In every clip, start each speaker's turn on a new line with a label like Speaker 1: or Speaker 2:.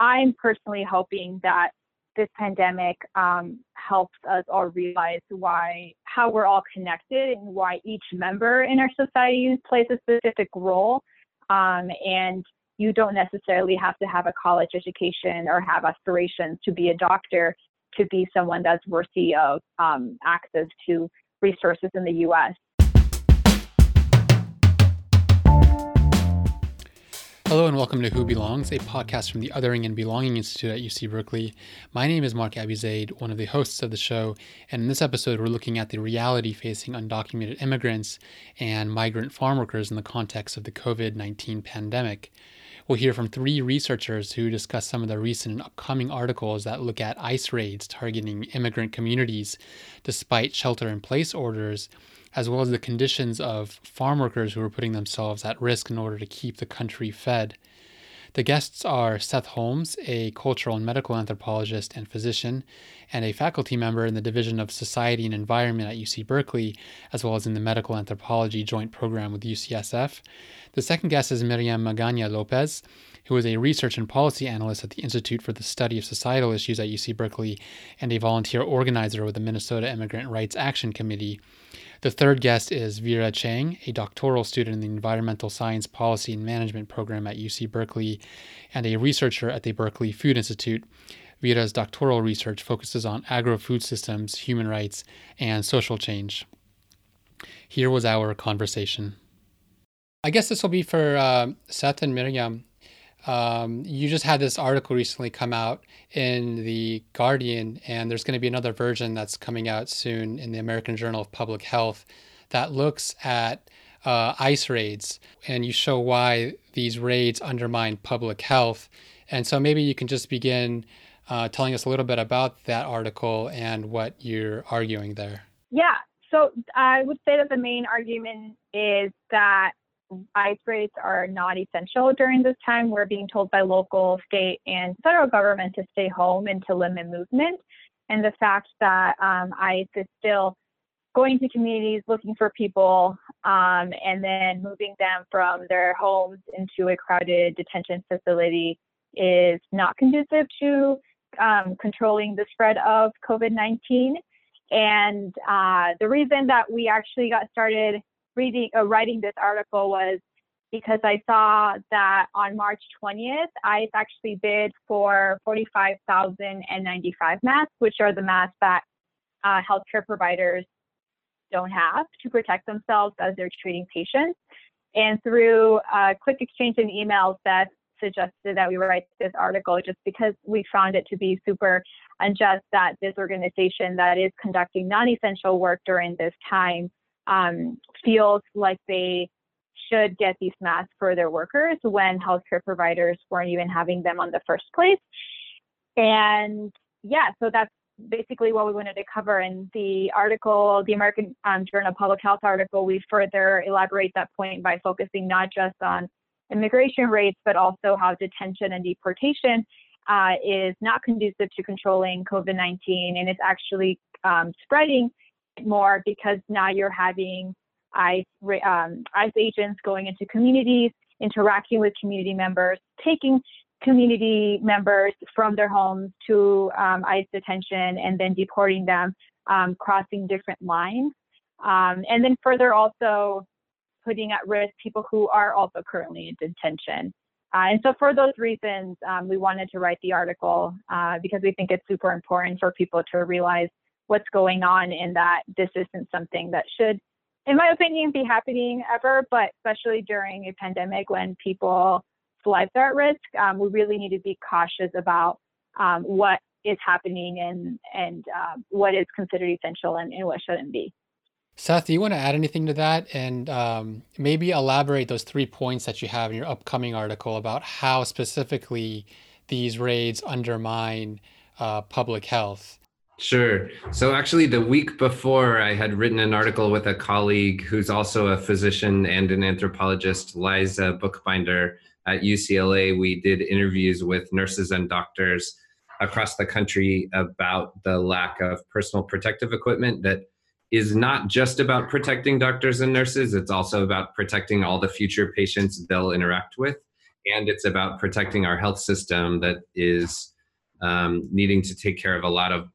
Speaker 1: I'm personally hoping that this pandemic um, helps us all realize why how we're all connected and why each member in our society plays a specific role um, and you don't necessarily have to have a college education or have aspirations to be a doctor to be someone that's worthy of um, access to resources in the US.
Speaker 2: Hello and welcome to Who Belongs, a podcast from the Othering and Belonging Institute at UC Berkeley. My name is Marc Abizeid, one of the hosts of the show, and in this episode, we're looking at the reality facing undocumented immigrants and migrant farm workers in the context of the COVID 19 pandemic. We'll hear from three researchers who discuss some of the recent and upcoming articles that look at ICE raids targeting immigrant communities despite shelter in place orders as well as the conditions of farm workers who are putting themselves at risk in order to keep the country fed. The guests are Seth Holmes, a cultural and medical anthropologist and physician, and a faculty member in the Division of Society and Environment at UC Berkeley, as well as in the Medical Anthropology Joint Program with UCSF. The second guest is Miriam Magana Lopez, who is a research and policy analyst at the Institute for the Study of Societal Issues at UC Berkeley and a volunteer organizer with the Minnesota Immigrant Rights Action Committee. The third guest is Vera Chang, a doctoral student in the Environmental Science Policy and Management program at UC Berkeley and a researcher at the Berkeley Food Institute. Vera's doctoral research focuses on agro food systems, human rights, and social change. Here was our conversation. I guess this will be for uh, Seth and Miriam. Um, you just had this article recently come out in the Guardian, and there's going to be another version that's coming out soon in the American Journal of Public Health that looks at uh, ICE raids, and you show why these raids undermine public health. And so maybe you can just begin uh, telling us a little bit about that article and what you're arguing there.
Speaker 1: Yeah. So I would say that the main argument is that ICE raids are not essential during this time. We're being told by local, state, and federal government to stay home and to limit movement. And the fact that um, ICE is still going to communities looking for people um, and then moving them from their homes into a crowded detention facility is not conducive to um, controlling the spread of COVID 19. And uh, the reason that we actually got started reading uh, writing this article was because I saw that on March 20th, ICE actually bid for 45,095 masks, which are the masks that uh, healthcare providers don't have to protect themselves as they're treating patients. And through a quick exchange in emails, Seth suggested that we write this article just because we found it to be super unjust that this organization that is conducting non-essential work during this time um, feels like they should get these masks for their workers when healthcare providers weren't even having them on the first place. And yeah, so that's basically what we wanted to cover in the article, the American um, Journal of Public Health article. We further elaborate that point by focusing not just on immigration rates, but also how detention and deportation uh, is not conducive to controlling COVID 19 and it's actually um, spreading more because now you're having ICE, um, ICE agents going into communities, interacting with community members, taking community members from their homes to um, ICE detention and then deporting them, um, crossing different lines. Um, and then further also putting at risk people who are also currently in detention. Uh, and so for those reasons, um, we wanted to write the article uh, because we think it's super important for people to realize what's going on and that this isn't something that should, in my opinion, be happening ever, but especially during a pandemic when people's lives are at risk, um, we really need to be cautious about um, what is happening and, and uh, what is considered essential and, and, what shouldn't be.
Speaker 2: Seth, do you want to add anything to that and um, maybe elaborate those three points that you have in your upcoming article about how specifically these raids undermine uh, public health?
Speaker 3: Sure. So actually, the week before, I had written an article with a colleague who's also a physician and an anthropologist, Liza Buchbinder at UCLA. We did interviews with nurses and doctors across the country about the lack of personal protective equipment that is not just about protecting doctors and nurses, it's also about protecting all the future patients they'll interact with. and it's about protecting our health system that is um, needing to take care of a lot of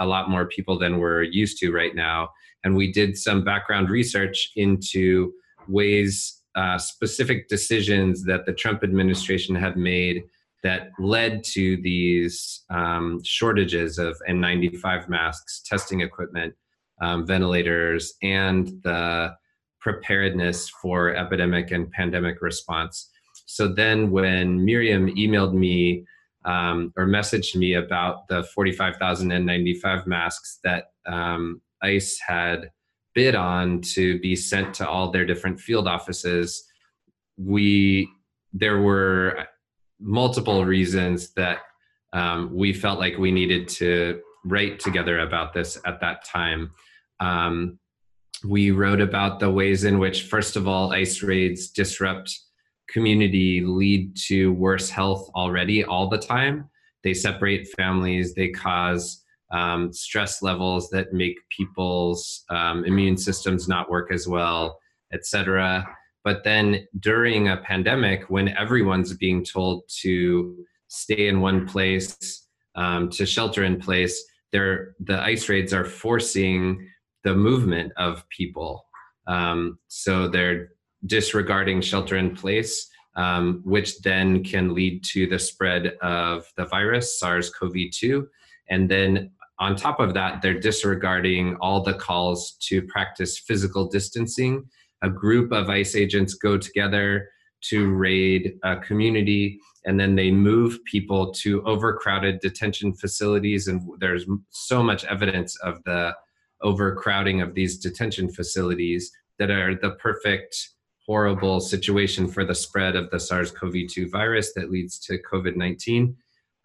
Speaker 3: a lot more people than we're used to right now. And we did some background research into ways, uh, specific decisions that the Trump administration had made that led to these um, shortages of N95 masks, testing equipment, um, ventilators, and the preparedness for epidemic and pandemic response. So then, when Miriam emailed me um, or messaged me about the 45,000 N95 masks that um, ICE had bid on to be sent to all their different field offices, we there were multiple reasons that um, we felt like we needed to write together about this at that time. Um, we wrote about the ways in which, first of all, ICE raids disrupt community, lead to worse health already all the time. They separate families, they cause um, stress levels that make people's um, immune systems not work as well, etc. But then during a pandemic, when everyone's being told to stay in one place, um, to shelter in place, the ICE raids are forcing the movement of people. Um, so they're disregarding shelter in place, um, which then can lead to the spread of the virus, SARS CoV 2. And then on top of that, they're disregarding all the calls to practice physical distancing. A group of ICE agents go together to raid a community and then they move people to overcrowded detention facilities. And there's so much evidence of the overcrowding of these detention facilities that are the perfect horrible situation for the spread of the SARS-CoV-2 virus that leads to COVID-19.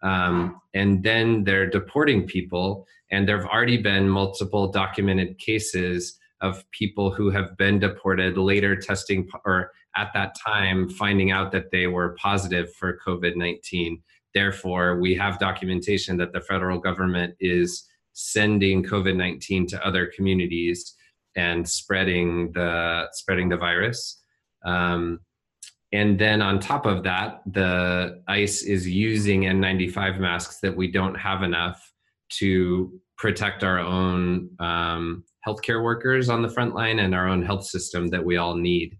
Speaker 3: Um, and then they're deporting people, and there have already been multiple documented cases of people who have been deported later testing or at that time finding out that they were positive for COVID 19. Therefore, we have documentation that the federal government is sending COVID 19 to other communities and spreading the spreading the virus. Um, and then on top of that, the ICE is using N95 masks that we don't have enough to protect our own um, healthcare workers on the front line and our own health system that we all need.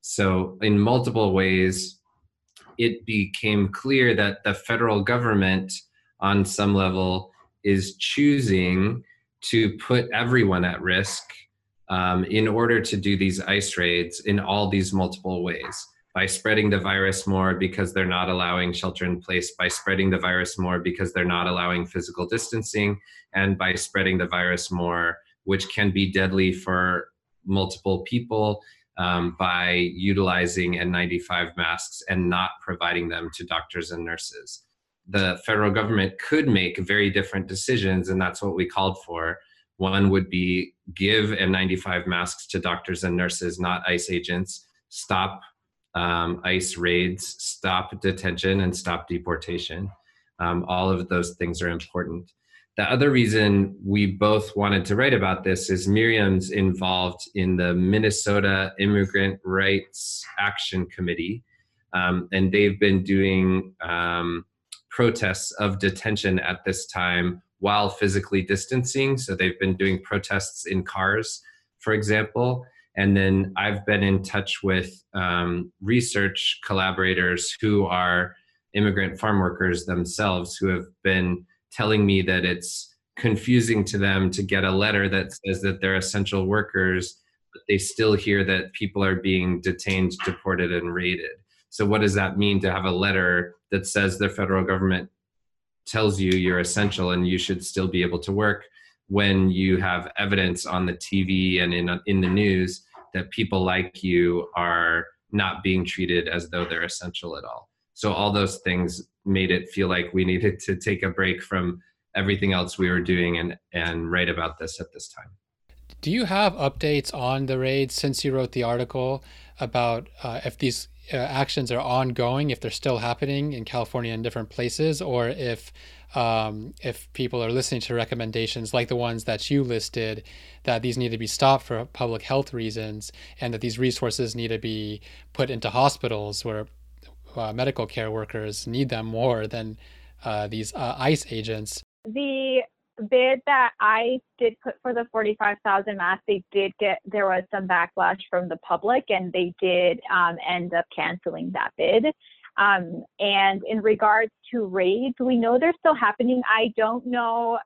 Speaker 3: So, in multiple ways, it became clear that the federal government, on some level, is choosing to put everyone at risk um, in order to do these ice raids in all these multiple ways by spreading the virus more because they're not allowing shelter in place, by spreading the virus more because they're not allowing physical distancing, and by spreading the virus more, which can be deadly for multiple people um, by utilizing N95 masks and not providing them to doctors and nurses the federal government could make very different decisions, and that's what we called for. One would be give N95 masks to doctors and nurses, not ICE agents, stop um, ICE raids, stop detention, and stop deportation. Um, all of those things are important. The other reason we both wanted to write about this is Miriam's involved in the Minnesota Immigrant Rights Action Committee, um, and they've been doing um, protests of detention at this time while physically distancing. So they've been doing protests in cars, for example. And then I've been in touch with um, research collaborators who are immigrant farm workers themselves who have been telling me that it's confusing to them to get a letter that says that they're essential workers, but they still hear that people are being detained, deported, and raided. So, what does that mean to have a letter that says the federal government tells you you're essential and you should still be able to work when you have evidence on the TV and in, in the news that people like you are not being treated as though they're essential at all. So all those things made it feel like we needed to take a break from everything else we were doing and and write about this at this time.
Speaker 2: Do you have updates on the raids since you wrote the article about uh, if these uh, actions are ongoing, if they're still happening in California in different places, or if um, if people are listening to recommendations like the ones that you listed, that these need to be stopped for public health reasons, and that these resources need to be put into hospitals where uh, medical care workers need them more than uh, these uh, ICE agents.
Speaker 1: The bid that I did put for the 45,000 masks, they did get, there was some backlash from the public and they did um, end up canceling that bid. Um, and in regards to raids, we know they're still happening. I don't know,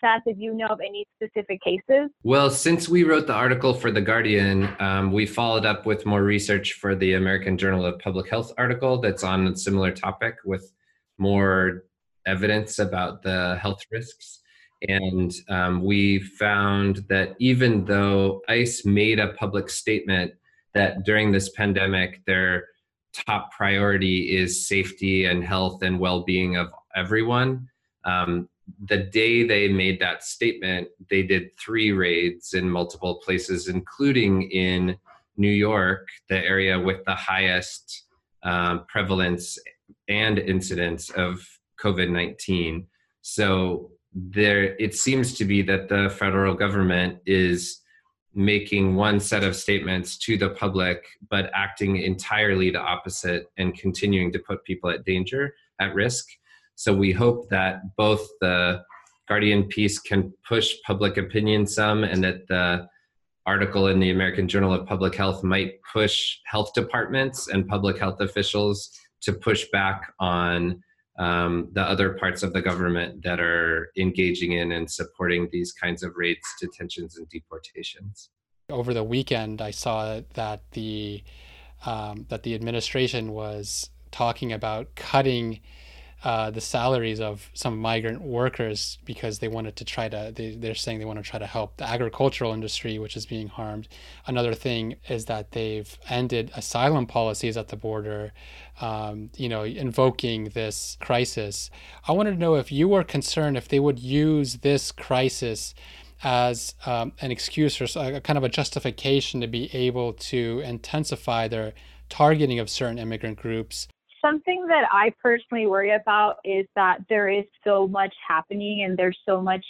Speaker 1: Seth, if you know of any specific cases.
Speaker 3: Well, since we wrote the article for The Guardian, um, we followed up with more research for the American Journal of Public Health article that's on a similar topic with more evidence about the health risks. And um, we found that even though ICE made a public statement that during this pandemic, their top priority is safety and health and well being of everyone, um, the day they made that statement, they did three raids in multiple places, including in New York, the area with the highest um, prevalence and incidence of COVID 19. So there it seems to be that the federal government is making one set of statements to the public but acting entirely the opposite and continuing to put people at danger at risk. So we hope that both the guardian piece can push public opinion some and that the article in the american journal of public health might push health departments and public health officials to push back on um, the other parts of the government that are engaging in and supporting these kinds of raids, detentions, and deportations.
Speaker 2: Over the weekend, I saw that the um, that the administration was talking about cutting uh, the salaries of some migrant workers because they wanted to try to they, they're saying they want to try to help the agricultural industry which is being harmed. Another thing is that they've ended asylum policies at the border um, you know invoking this crisis. I wanted to know if you were concerned if they would use this crisis as um, an excuse or a kind of a justification to be able to intensify their targeting of certain immigrant groups
Speaker 1: something that I personally worry about is that there is so much happening and there's so much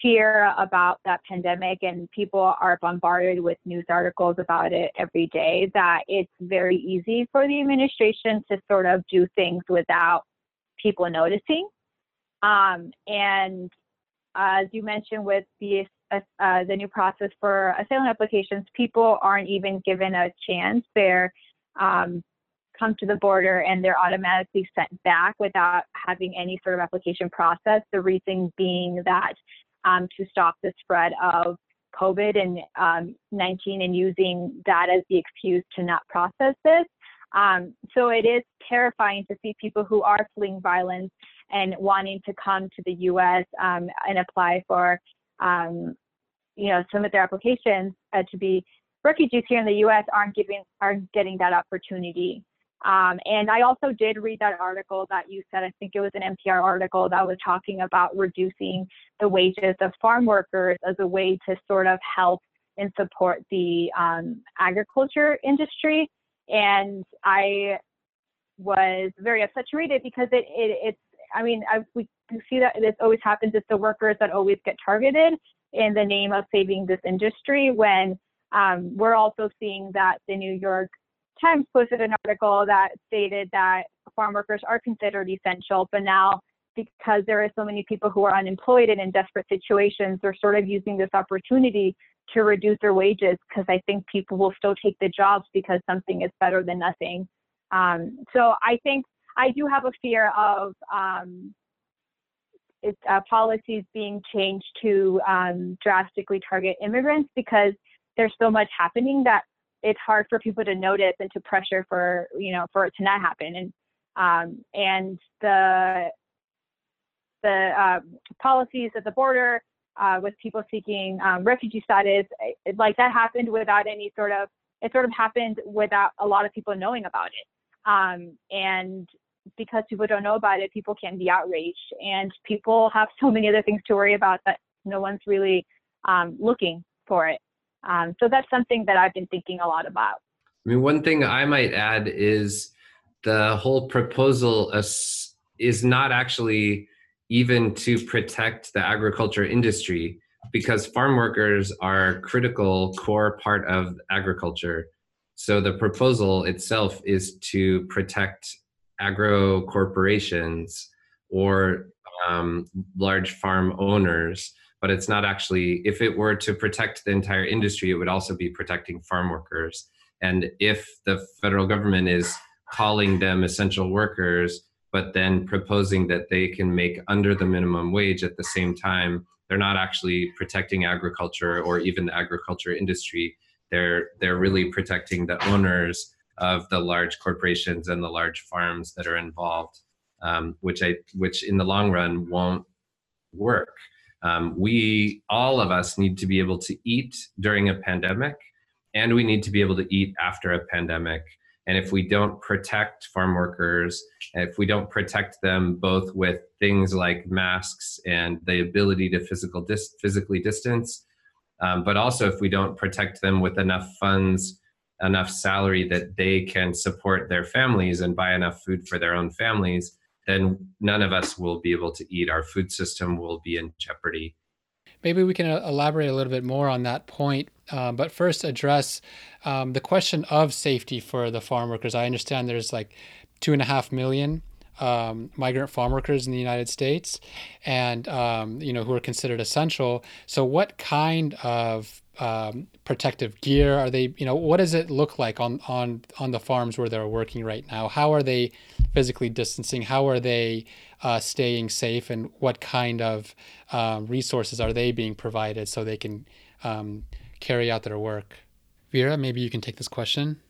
Speaker 1: fear about that pandemic and people are bombarded with news articles about it every day that it's very easy for the administration to sort of do things without people noticing. Um, and as you mentioned with the uh, uh, the new process for asylum applications, people aren't even given a chance. They're um, come to the border and they're automatically sent back without having any sort of application process. The reason being that um, to stop the spread of COVID and um, 19 and using that as the excuse to not process this. Um, so it is terrifying to see people who are fleeing violence and wanting to come to the U.S. Um, and apply for, um, you know, submit their applications uh, to be refugees here in the U.S. aren't giving aren't getting that opportunity. Um, and I also did read that article that you said, I think it was an NPR article that was talking about reducing the wages of farm workers as a way to sort of help and support the um, agriculture industry. And I was very upset to read it because it, it it's, I mean, I, we see that this always happens. It's the workers that always get targeted in the name of saving this industry when um, we're also seeing that the New York Times posted an article that stated that farm workers are considered essential, but now because there are so many people who are unemployed and in desperate situations, they're sort of using this opportunity to reduce their wages because I think people will still take the jobs because something is better than nothing. Um, so I think I do have a fear of um, it, uh, policies being changed to um, drastically target immigrants because there's so much happening that it's hard for people to notice and to pressure for you know for it to not happen. And um, and the the uh, policies at the border uh, with people seeking um, refugee status it, like that happened without any sort of it sort of happened without a lot of people knowing about it. Um, and because people don't know about it people can be outraged. And people have so many other things to worry about that no one's really um, looking for it um, so that's something that I've been thinking a lot about.
Speaker 3: I mean, one thing I might add is the whole proposal is, is not actually even to protect the agriculture industry because farm workers are critical core part of agriculture So the proposal itself is to protect agro corporations or um, large farm owners, but it's not actually, if it were to protect the entire industry, it would also be protecting farm workers. And if the federal government is calling them essential workers, but then proposing that they can make under the minimum wage at the same time, they're not actually protecting agriculture or even the agriculture industry. They're they're really protecting the owners of the large corporations and the large farms that are involved, um, which I which in the long run won't work. Um, we all of us need to be able to eat during a pandemic, and we need to be able to eat after a pandemic. And if we don't protect farm workers, if we don't protect them both with things like masks and the ability to physical dis- physically distance, um, but also if we don't protect them with enough funds, enough salary that they can support their families and buy enough food for their own families, then none of us will be able to eat. Our food system will be in jeopardy.
Speaker 2: Maybe we can uh, elaborate a little bit more on that point, uh, but first address um, the question of safety for the farm workers. I understand there's like two and a half million um, migrant farm workers in the United States, and um, you know who are considered essential. So, what kind of um, protective gear are they? You know, what does it look like on on on the farms where they're working right now? How are they physically distancing? How are they uh, staying safe? And what kind of uh, resources are they being provided so they can um, carry out their work? Vera, maybe you can take this question.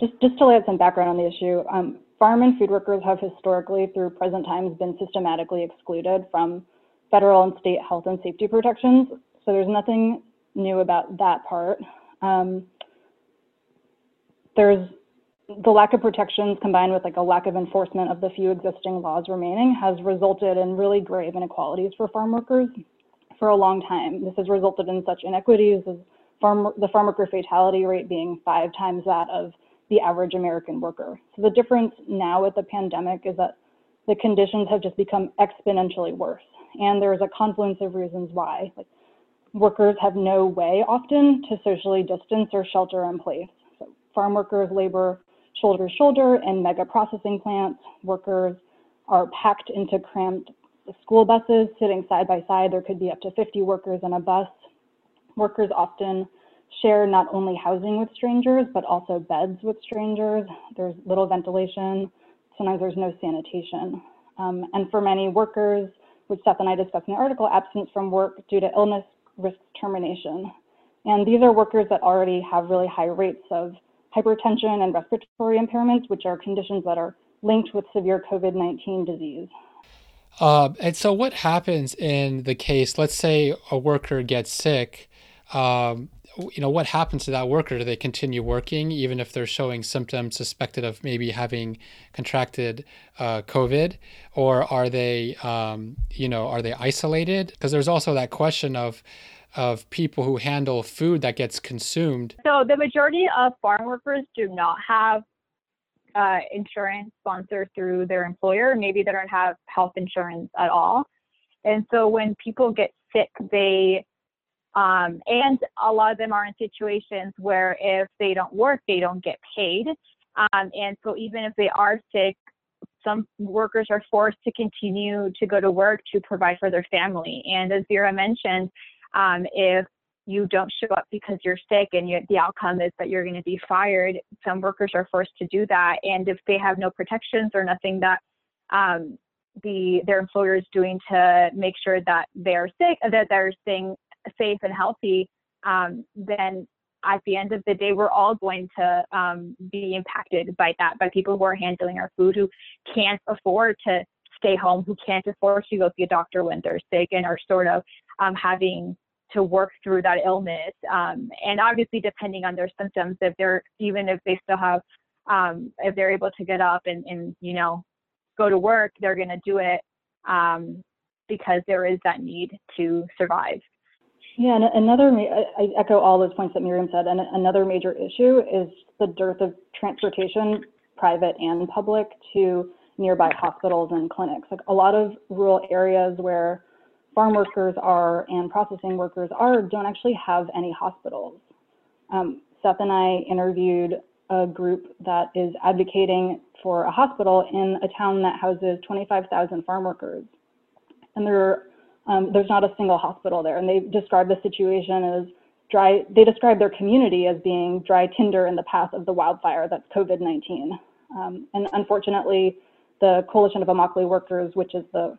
Speaker 4: Just, just to lay out some background on the issue, um, farm and food workers have historically, through present times, been systematically excluded from federal and state health and safety protections. So there's nothing new about that part. Um, there's the lack of protections combined with like a lack of enforcement of the few existing laws remaining has resulted in really grave inequalities for farm workers for a long time. This has resulted in such inequities as farm, the farm worker fatality rate being five times that of the average American worker. So the difference now with the pandemic is that the conditions have just become exponentially worse. And there's a confluence of reasons why. Like workers have no way often to socially distance or shelter in place. So farm workers labor shoulder to shoulder in mega processing plants. Workers are packed into cramped school buses sitting side by side. There could be up to 50 workers in a bus. Workers often share not only housing with strangers, but also beds with strangers. There's little ventilation. Sometimes there's no sanitation. Um, and for many workers, which Seth and I discussed in the article, absence from work due to illness risks termination. And these are workers that already have really high rates of hypertension and respiratory impairments, which are conditions that are linked with severe COVID 19 disease.
Speaker 2: Uh, and so, what happens in the case? Let's say a worker gets sick. Um, you know, what happens to that worker? Do they continue working even if they're showing symptoms suspected of maybe having contracted uh, COVID, or are they, um, you know, are they isolated? Because there's also that question of of people who handle food that gets consumed?
Speaker 1: So the majority of farm workers do not have uh, insurance sponsored through their employer. Maybe they don't have health insurance at all. And so when people get sick, they um, and a lot of them are in situations where if they don't work, they don't get paid. Um, and so even if they are sick, some workers are forced to continue to go to work to provide for their family. And as Vera mentioned, um, if you don't show up because you're sick and you, the outcome is that you're going to be fired, some workers are forced to do that. And if they have no protections or nothing that um, the their employer is doing to make sure that they're sick, that they're staying safe and healthy, um, then at the end of the day, we're all going to um, be impacted by that, by people who are handling our food who can't afford to stay home, who can't afford to go see a doctor when they're sick and are sort of um, having to work through that illness. Um, and obviously, depending on their symptoms, if they're even if they still have, um, if they're able to get up and, and you know go to work, they're going to do it um, because there is that need to survive.
Speaker 4: Yeah, and another, I echo all those points that Miriam said. And another major issue is the dearth of transportation, private and public, to nearby hospitals and clinics. Like a lot of rural areas where farm workers are and processing workers are don't actually have any hospitals. Um, Seth and I interviewed a group that is advocating for a hospital in a town that houses 25,000 farm workers. And there, um, there's not a single hospital there. And they describe the situation as dry, they describe their community as being dry tinder in the path of the wildfire that's COVID 19. Um, and unfortunately, the Coalition of Immokalee Workers, which is the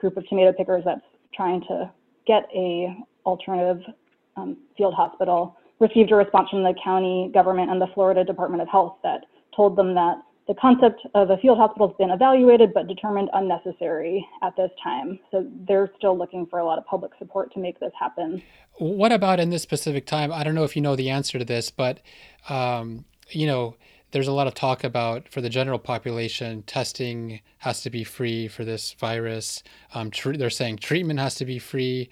Speaker 4: group of tomato pickers that's trying to get a alternative um, field hospital, received a response from the county government and the Florida Department of Health that told them that the concept of a field hospital has been evaluated but determined unnecessary at this time. So they're still looking for a lot of public support to make this happen.
Speaker 2: What about in this specific time? I don't know if you know the answer to this, but um, you know, there's a lot of talk about for the general population, testing has to be free for this virus. Um, tr- they're saying treatment has to be free.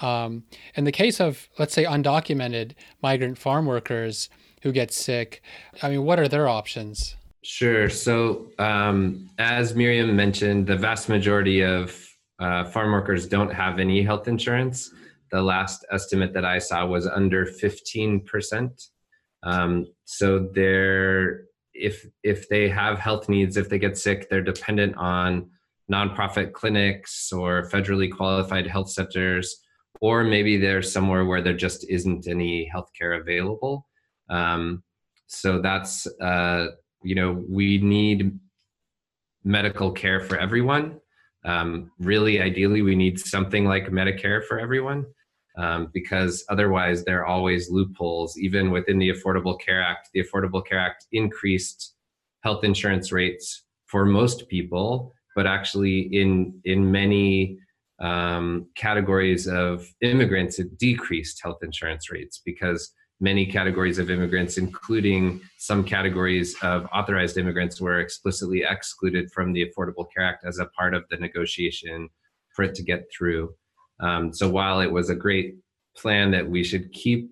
Speaker 2: Um, in the case of, let's say, undocumented migrant farm workers who get sick, I mean, what are their options?
Speaker 3: Sure. So, um, as Miriam mentioned, the vast majority of uh, farm workers don't have any health insurance. The last estimate that I saw was under 15%. Um, so they're if if they have health needs, if they get sick, they're dependent on nonprofit clinics or federally qualified health centers, or maybe they're somewhere where there just isn't any healthcare available. Um, so that's uh, you know we need medical care for everyone. Um, really, ideally, we need something like Medicare for everyone um, because otherwise there are always loopholes. Even within the Affordable Care Act, the Affordable Care Act increased health insurance rates for most people, but actually in in many um, categories of immigrants, it decreased health insurance rates because many categories of immigrants, including some categories of authorized immigrants, were explicitly excluded from the Affordable Care Act as a part of the negotiation for it to get through. Um, so while it was a great plan that we should keep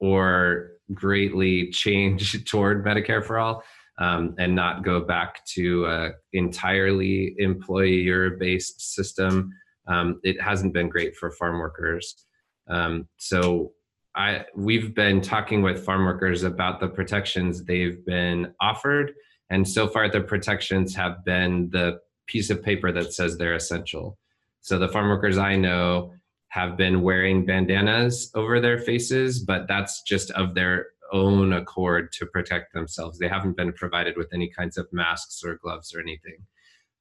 Speaker 3: or greatly change toward Medicare for all um, and not go back to an entirely employer-based system, um, it hasn't been great for farm workers. Um, so I, we've been talking with farm workers about the protections they've been offered, and so far the protections have been the piece of paper that says they're essential. So the farm workers I know have been wearing bandanas over their faces, but that's just of their own accord to protect themselves. They haven't been provided with any kinds of masks or gloves or anything.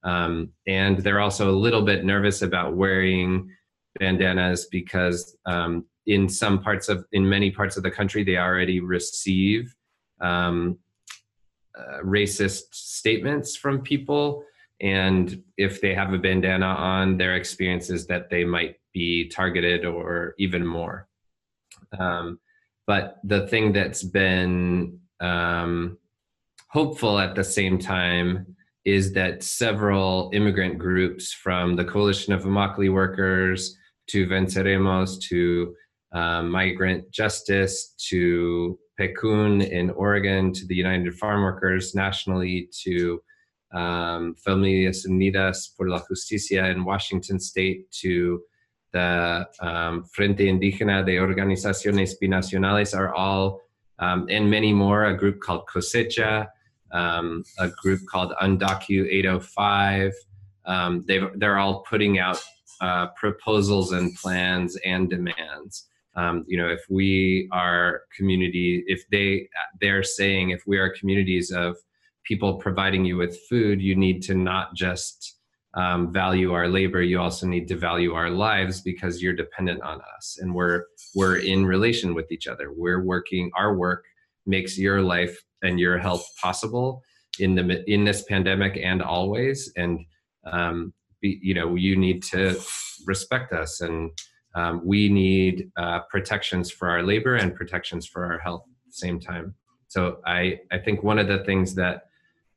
Speaker 3: Um, and they're also a little bit nervous about wearing bandanas because um, in some parts of, in many parts of the country, they already receive um, uh, racist statements from people and if they have a bandana on, their experiences that they might be targeted or even more. Um, but the thing that's been um, hopeful at the same time is that several immigrant groups from the Coalition of Immokalee Workers to Venceremos to um, Migrant Justice to PCUN in Oregon to the United Farm Workers nationally to um, Familias Unidas por la Justicia in Washington State to the um, Frente Indígena de Organizaciones Binacionales are all, um, and many more, a group called Cosecha, um, a group called Undocu 805. Um, they they're all putting out uh, proposals and plans and demands. Um, you know, if we are community, if they they're saying if we are communities of people providing you with food, you need to not just um, value our labor. You also need to value our lives because you're dependent on us, and we're we're in relation with each other. We're working. Our work makes your life and your health possible in the in this pandemic and always. And um, you know, you need to respect us, and um, we need uh, protections for our labor and protections for our health at the same time. So I I think one of the things that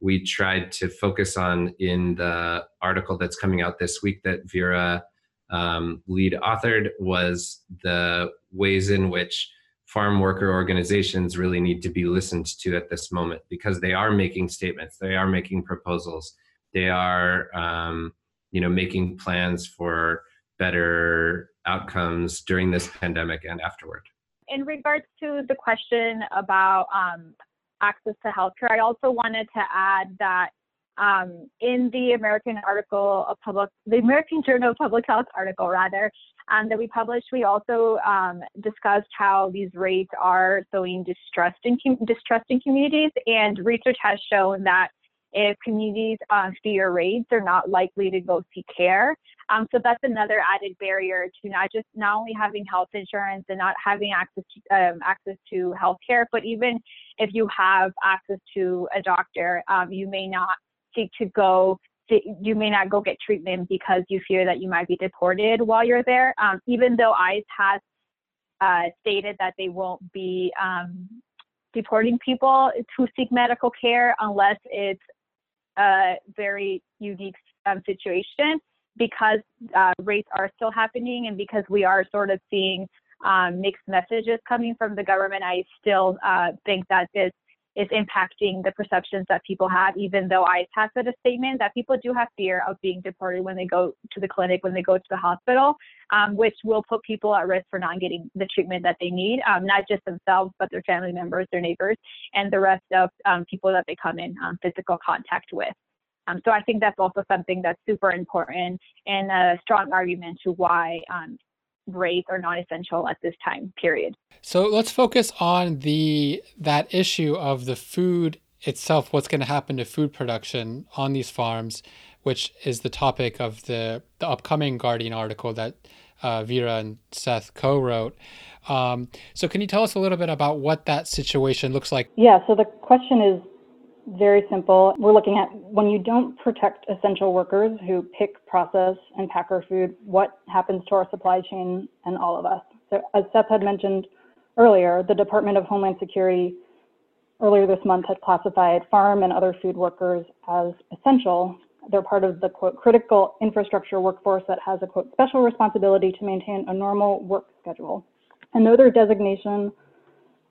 Speaker 3: we tried to focus on in the article that's coming out this week that Vera um, lead authored was the ways in which farm worker organizations really need to be listened to at this moment because they are making statements, they are making proposals, they are um, you know making plans for better outcomes during this pandemic and afterward.
Speaker 1: In regards to the question about um, access to healthcare. I also wanted to add that um, in the American article of public, the American Journal of Public Health article rather, um, that we published, we also um, discussed how these rates are sowing distrust in, distrust in communities, and research has shown that if communities um, fear rates, they're not likely to go seek care. Um, so that's another added barrier to not just not only having health insurance and not having access to um, access to health care, but even if you have access to a doctor, um, you may not seek to go you may not go get treatment because you fear that you might be deported while you're there. Um, even though ICE has uh, stated that they won't be um, deporting people to seek medical care unless it's a very unique um, situation because uh, rates are still happening and because we are sort of seeing um, mixed messages coming from the government, I still uh, think that this is impacting the perceptions that people have, even though has said a statement that people do have fear of being deported when they go to the clinic, when they go to the hospital, um, which will put people at risk for not getting the treatment that they need, um, not just themselves, but their family members, their neighbors, and the rest of um, people that they come in um, physical contact with. Um, so I think that's also something that's super important and a strong argument to why um, rates are not essential at this time period.
Speaker 2: So let's focus on the that issue of the food itself. What's going to happen to food production on these farms, which is the topic of the the upcoming Guardian article that uh, Vera and Seth co-wrote. Um, so can you tell us a little bit about what that situation looks like?
Speaker 4: Yeah. So the question is very simple. We're looking at when you don't protect essential workers who pick, process, and pack our food, what happens to our supply chain and all of us? So, as Seth had mentioned earlier, the Department of Homeland Security earlier this month had classified farm and other food workers as essential. They're part of the quote critical infrastructure workforce that has a quote special responsibility to maintain a normal work schedule. And though their designation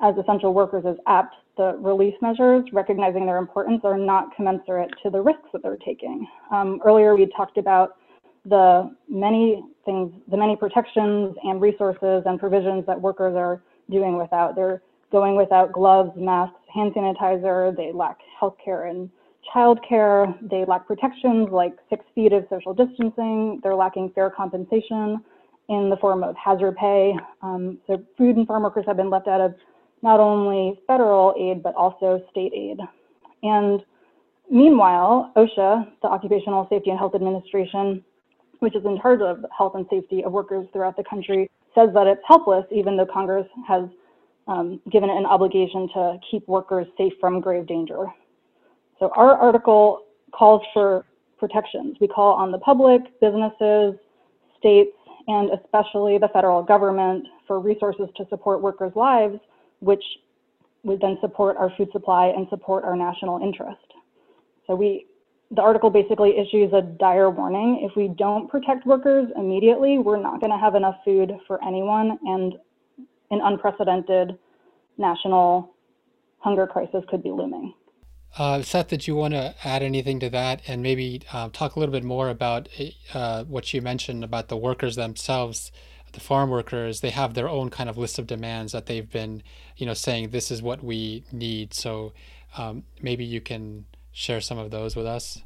Speaker 4: as essential workers is apt, the relief measures, recognizing their importance, are not commensurate to the risks that they're taking. Um, earlier, we talked about the many things, the many protections and resources and provisions that workers are doing without. They're going without gloves, masks, hand sanitizer. They lack healthcare and childcare. They lack protections like six feet of social distancing. They're lacking fair compensation in the form of hazard pay. Um, so food and farm workers have been left out of not only federal aid, but also state aid. And meanwhile, OSHA, the Occupational Safety and Health Administration, which is in charge of health and safety of workers throughout the country, says that it's helpless, even though Congress has um, given it an obligation to keep workers safe from grave danger. So our article calls for protections. We call on the public, businesses, states, and especially the federal government for resources to support workers' lives which would then support our food supply and support our national interest. So we, the article basically issues a dire warning. If we don't protect workers immediately, we're not going to have enough food for anyone, and an unprecedented national hunger crisis could be looming.
Speaker 2: Uh, Seth, did you want to add anything to that and maybe uh, talk a little bit more about uh, what you mentioned about the workers themselves the farm workers they have their own kind of list of demands that they've been you know saying this is what we need. So um, maybe you can share some of those with us.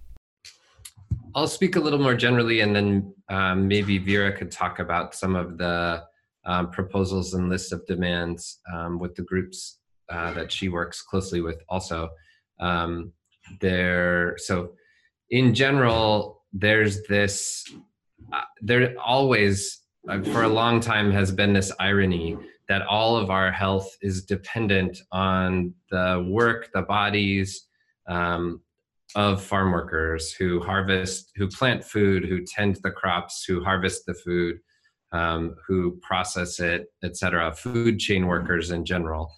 Speaker 3: I'll speak a little more generally and then um, maybe vera could talk about some of the um, proposals and lists of demands um, with the groups uh, that she works closely with also. Um, there so in general there's this uh, there always for a long time has been this irony that all of our health is dependent on the work, the bodies um, of farm workers who harvest, who plant food, who tend the crops, who harvest the food, um, who process it, etc. Food chain workers in general.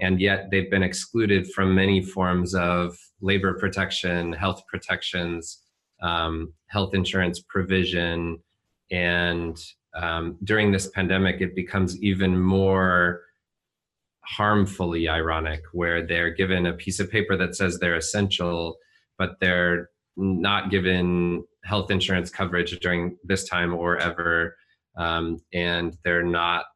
Speaker 3: And yet they've been excluded from many forms of labor protection, health protections, um, health insurance provision, and um, during this pandemic, it becomes even more harmfully ironic, where they're given a piece of paper that says they're essential, but they're not given health insurance coverage during this time or ever, um, and they're not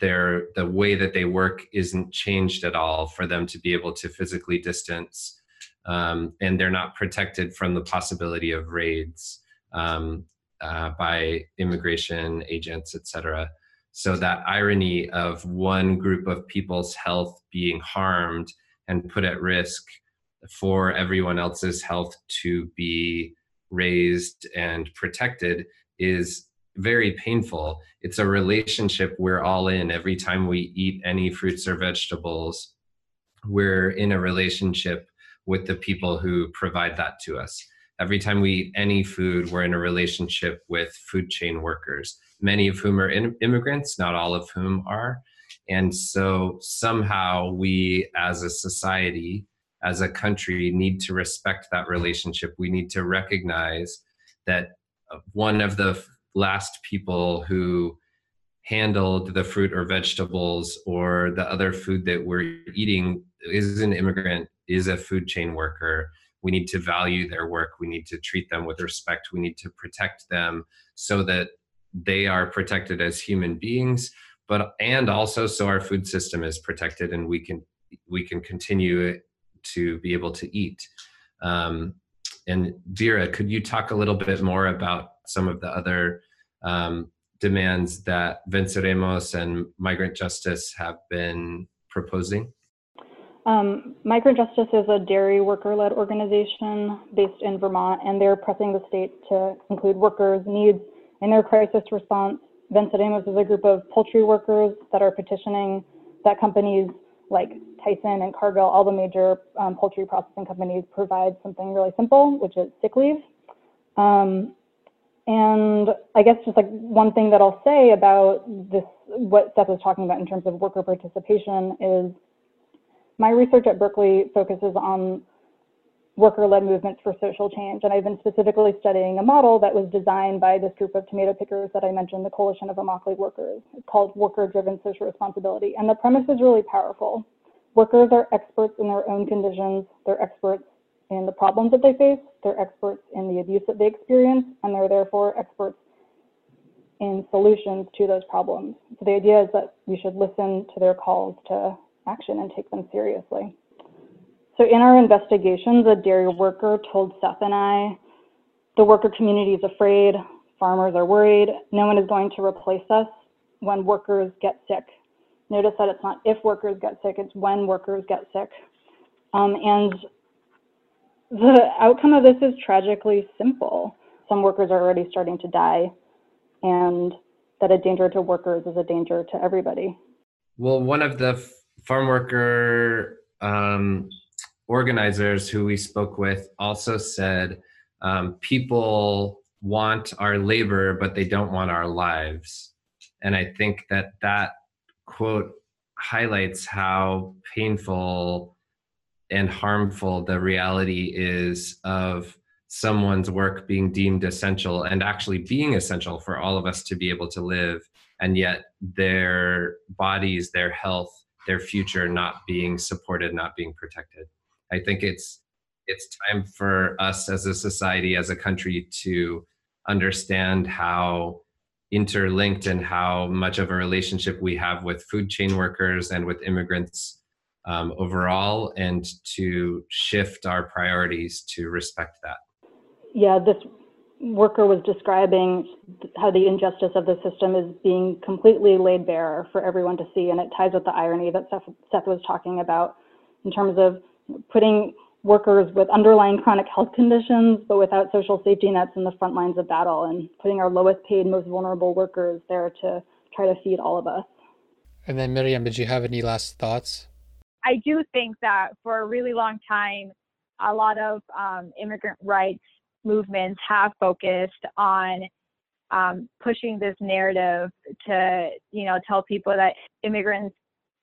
Speaker 3: their the way that they work isn't changed at all for them to be able to physically distance um, and they're not protected from the possibility of raids. Um, uh, by immigration agents etc so that irony of one group of people's health being harmed and put at risk for everyone else's health to be raised and protected is very painful. It's a relationship we're all in. Every time we eat any fruits or vegetables, we're in a relationship with the people who provide that to us. Every time we eat any food, we're in a relationship with food chain workers, many of whom are immigrants, not all of whom are. And so somehow we as a society, as a country, need to respect that relationship. We need to recognize that uh, one of the last people who handled the fruit or vegetables or the other food that we're eating is an immigrant, is a food chain worker. We need to value their work. We need to treat them with respect. We need to protect them so that they are protected as human beings, but and also so our food system is protected and we can we can continue to be able to eat. Um, and Vera, could you talk a little bit more about some of the other um, demands that Venceremos and Migrant Justice have been proposing?
Speaker 4: Um, Migrant Justice is a dairy worker-led organization based in Vermont, and they're pressing the state to include workers' needs in their crisis response. Venceremos is a group of poultry workers that are petitioning that companies like Tyson and Cargill, all the major um, poultry processing companies, provide something really simple, which is sick leave. Um, and I guess just like one thing that I'll say about this, what Seth was talking about in terms of worker participation is my research at Berkeley focuses on worker-led movements for social change. And I've been specifically studying a model that was designed by this group of tomato pickers that I mentioned, the Coalition of Immokalee Workers. It's called Worker-Driven Social Responsibility. And the premise is really powerful. Workers are experts in their own conditions. They're experts in the problems that they face. They're experts in the abuse that they experience, and they're therefore experts in solutions to those problems. So the idea is that we should listen to their calls to action and take them seriously. So in our investigations, a dairy worker told Seth and I, the worker community is afraid, farmers are worried, no one is going to replace us when workers get sick. Notice that it's not if workers get sick, it's when workers get sick. Um, and the outcome of this is tragically simple. Some workers are already starting to die, and that a danger to workers is a danger to everybody.
Speaker 3: Well, one of the farm worker um, organizers who we spoke with also said um, people want our labor, but they don't want our lives. And I think that that quote highlights how painful and harmful the reality is of someone's work being deemed essential and actually being essential for all of us to be able to live and yet their bodies their health their future not being supported not being protected i think it's it's time for us as a society as a country to understand how interlinked and how much of a relationship we have with food chain workers and with immigrants um, overall and to shift our priorities to respect that.
Speaker 4: Yeah, this worker was describing how the injustice of the system is being completely laid bare for everyone to see. And it ties with the irony that Seth, Seth was talking about in terms of putting workers with underlying chronic health conditions, but without social safety nets in the front lines of battle and putting our lowest paid, most vulnerable workers there to try to feed all of us.
Speaker 2: And then Miriam, did you have any last thoughts?
Speaker 1: I do think that for a really long time, a lot of um, immigrant rights movements have focused on um, pushing this narrative to, you know, tell people that immigrants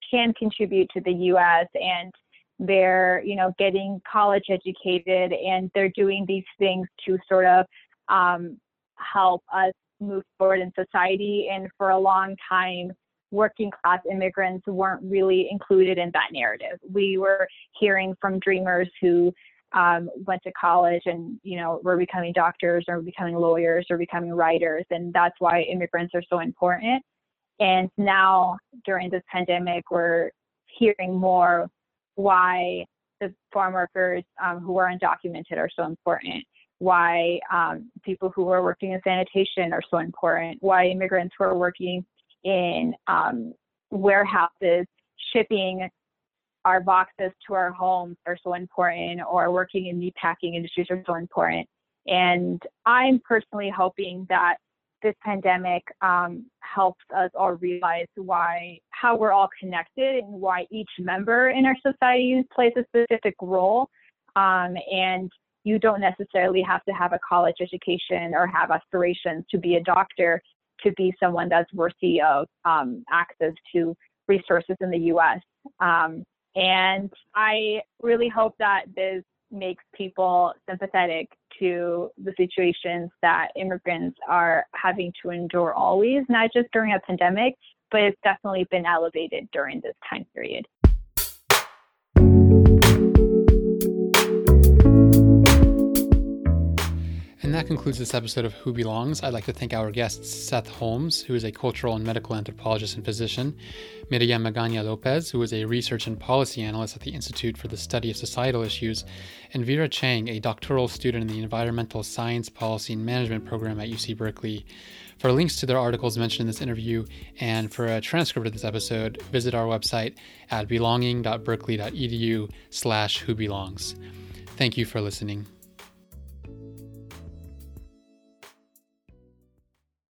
Speaker 1: can contribute to the U.S. and they're, you know, getting college educated and they're doing these things to sort of um, help us move forward in society. And for a long time, working class immigrants weren't really included in that narrative. We were hearing from dreamers who um, went to college and you know were becoming doctors or becoming lawyers or becoming writers, and that's why immigrants are so important. And now during this pandemic, we're hearing more why the farm workers um, who are undocumented are so important, why um, people who are working in sanitation are so important, why immigrants who are working in um, warehouses shipping our boxes to our homes are so important, or working in the packing industries are so important. And I'm personally hoping that this pandemic um, helps us all realize why how we're all connected and why each member in our society plays a specific role. Um, and you don't necessarily have to have a college education or have aspirations to be a doctor to be someone that's worthy of um, access to resources in the U.S. Um, and I really hope that this makes people sympathetic to the situations that immigrants are having to endure always, not just during a pandemic, but it's definitely been elevated during this time period.
Speaker 2: And that concludes this episode of Who Belongs. I'd like to thank our guests Seth Holmes, who is a cultural and medical anthropologist and physician, Miriam Magaña Lopez, who is a research and policy analyst at the Institute for the Study of Societal Issues, and Vera Chang, a doctoral student in the Environmental Science Policy and Management program at UC Berkeley. For links to their articles mentioned in this interview and for a transcript of this episode, visit our website at belonging.berkeley.edu slash who belongs. Thank you for listening.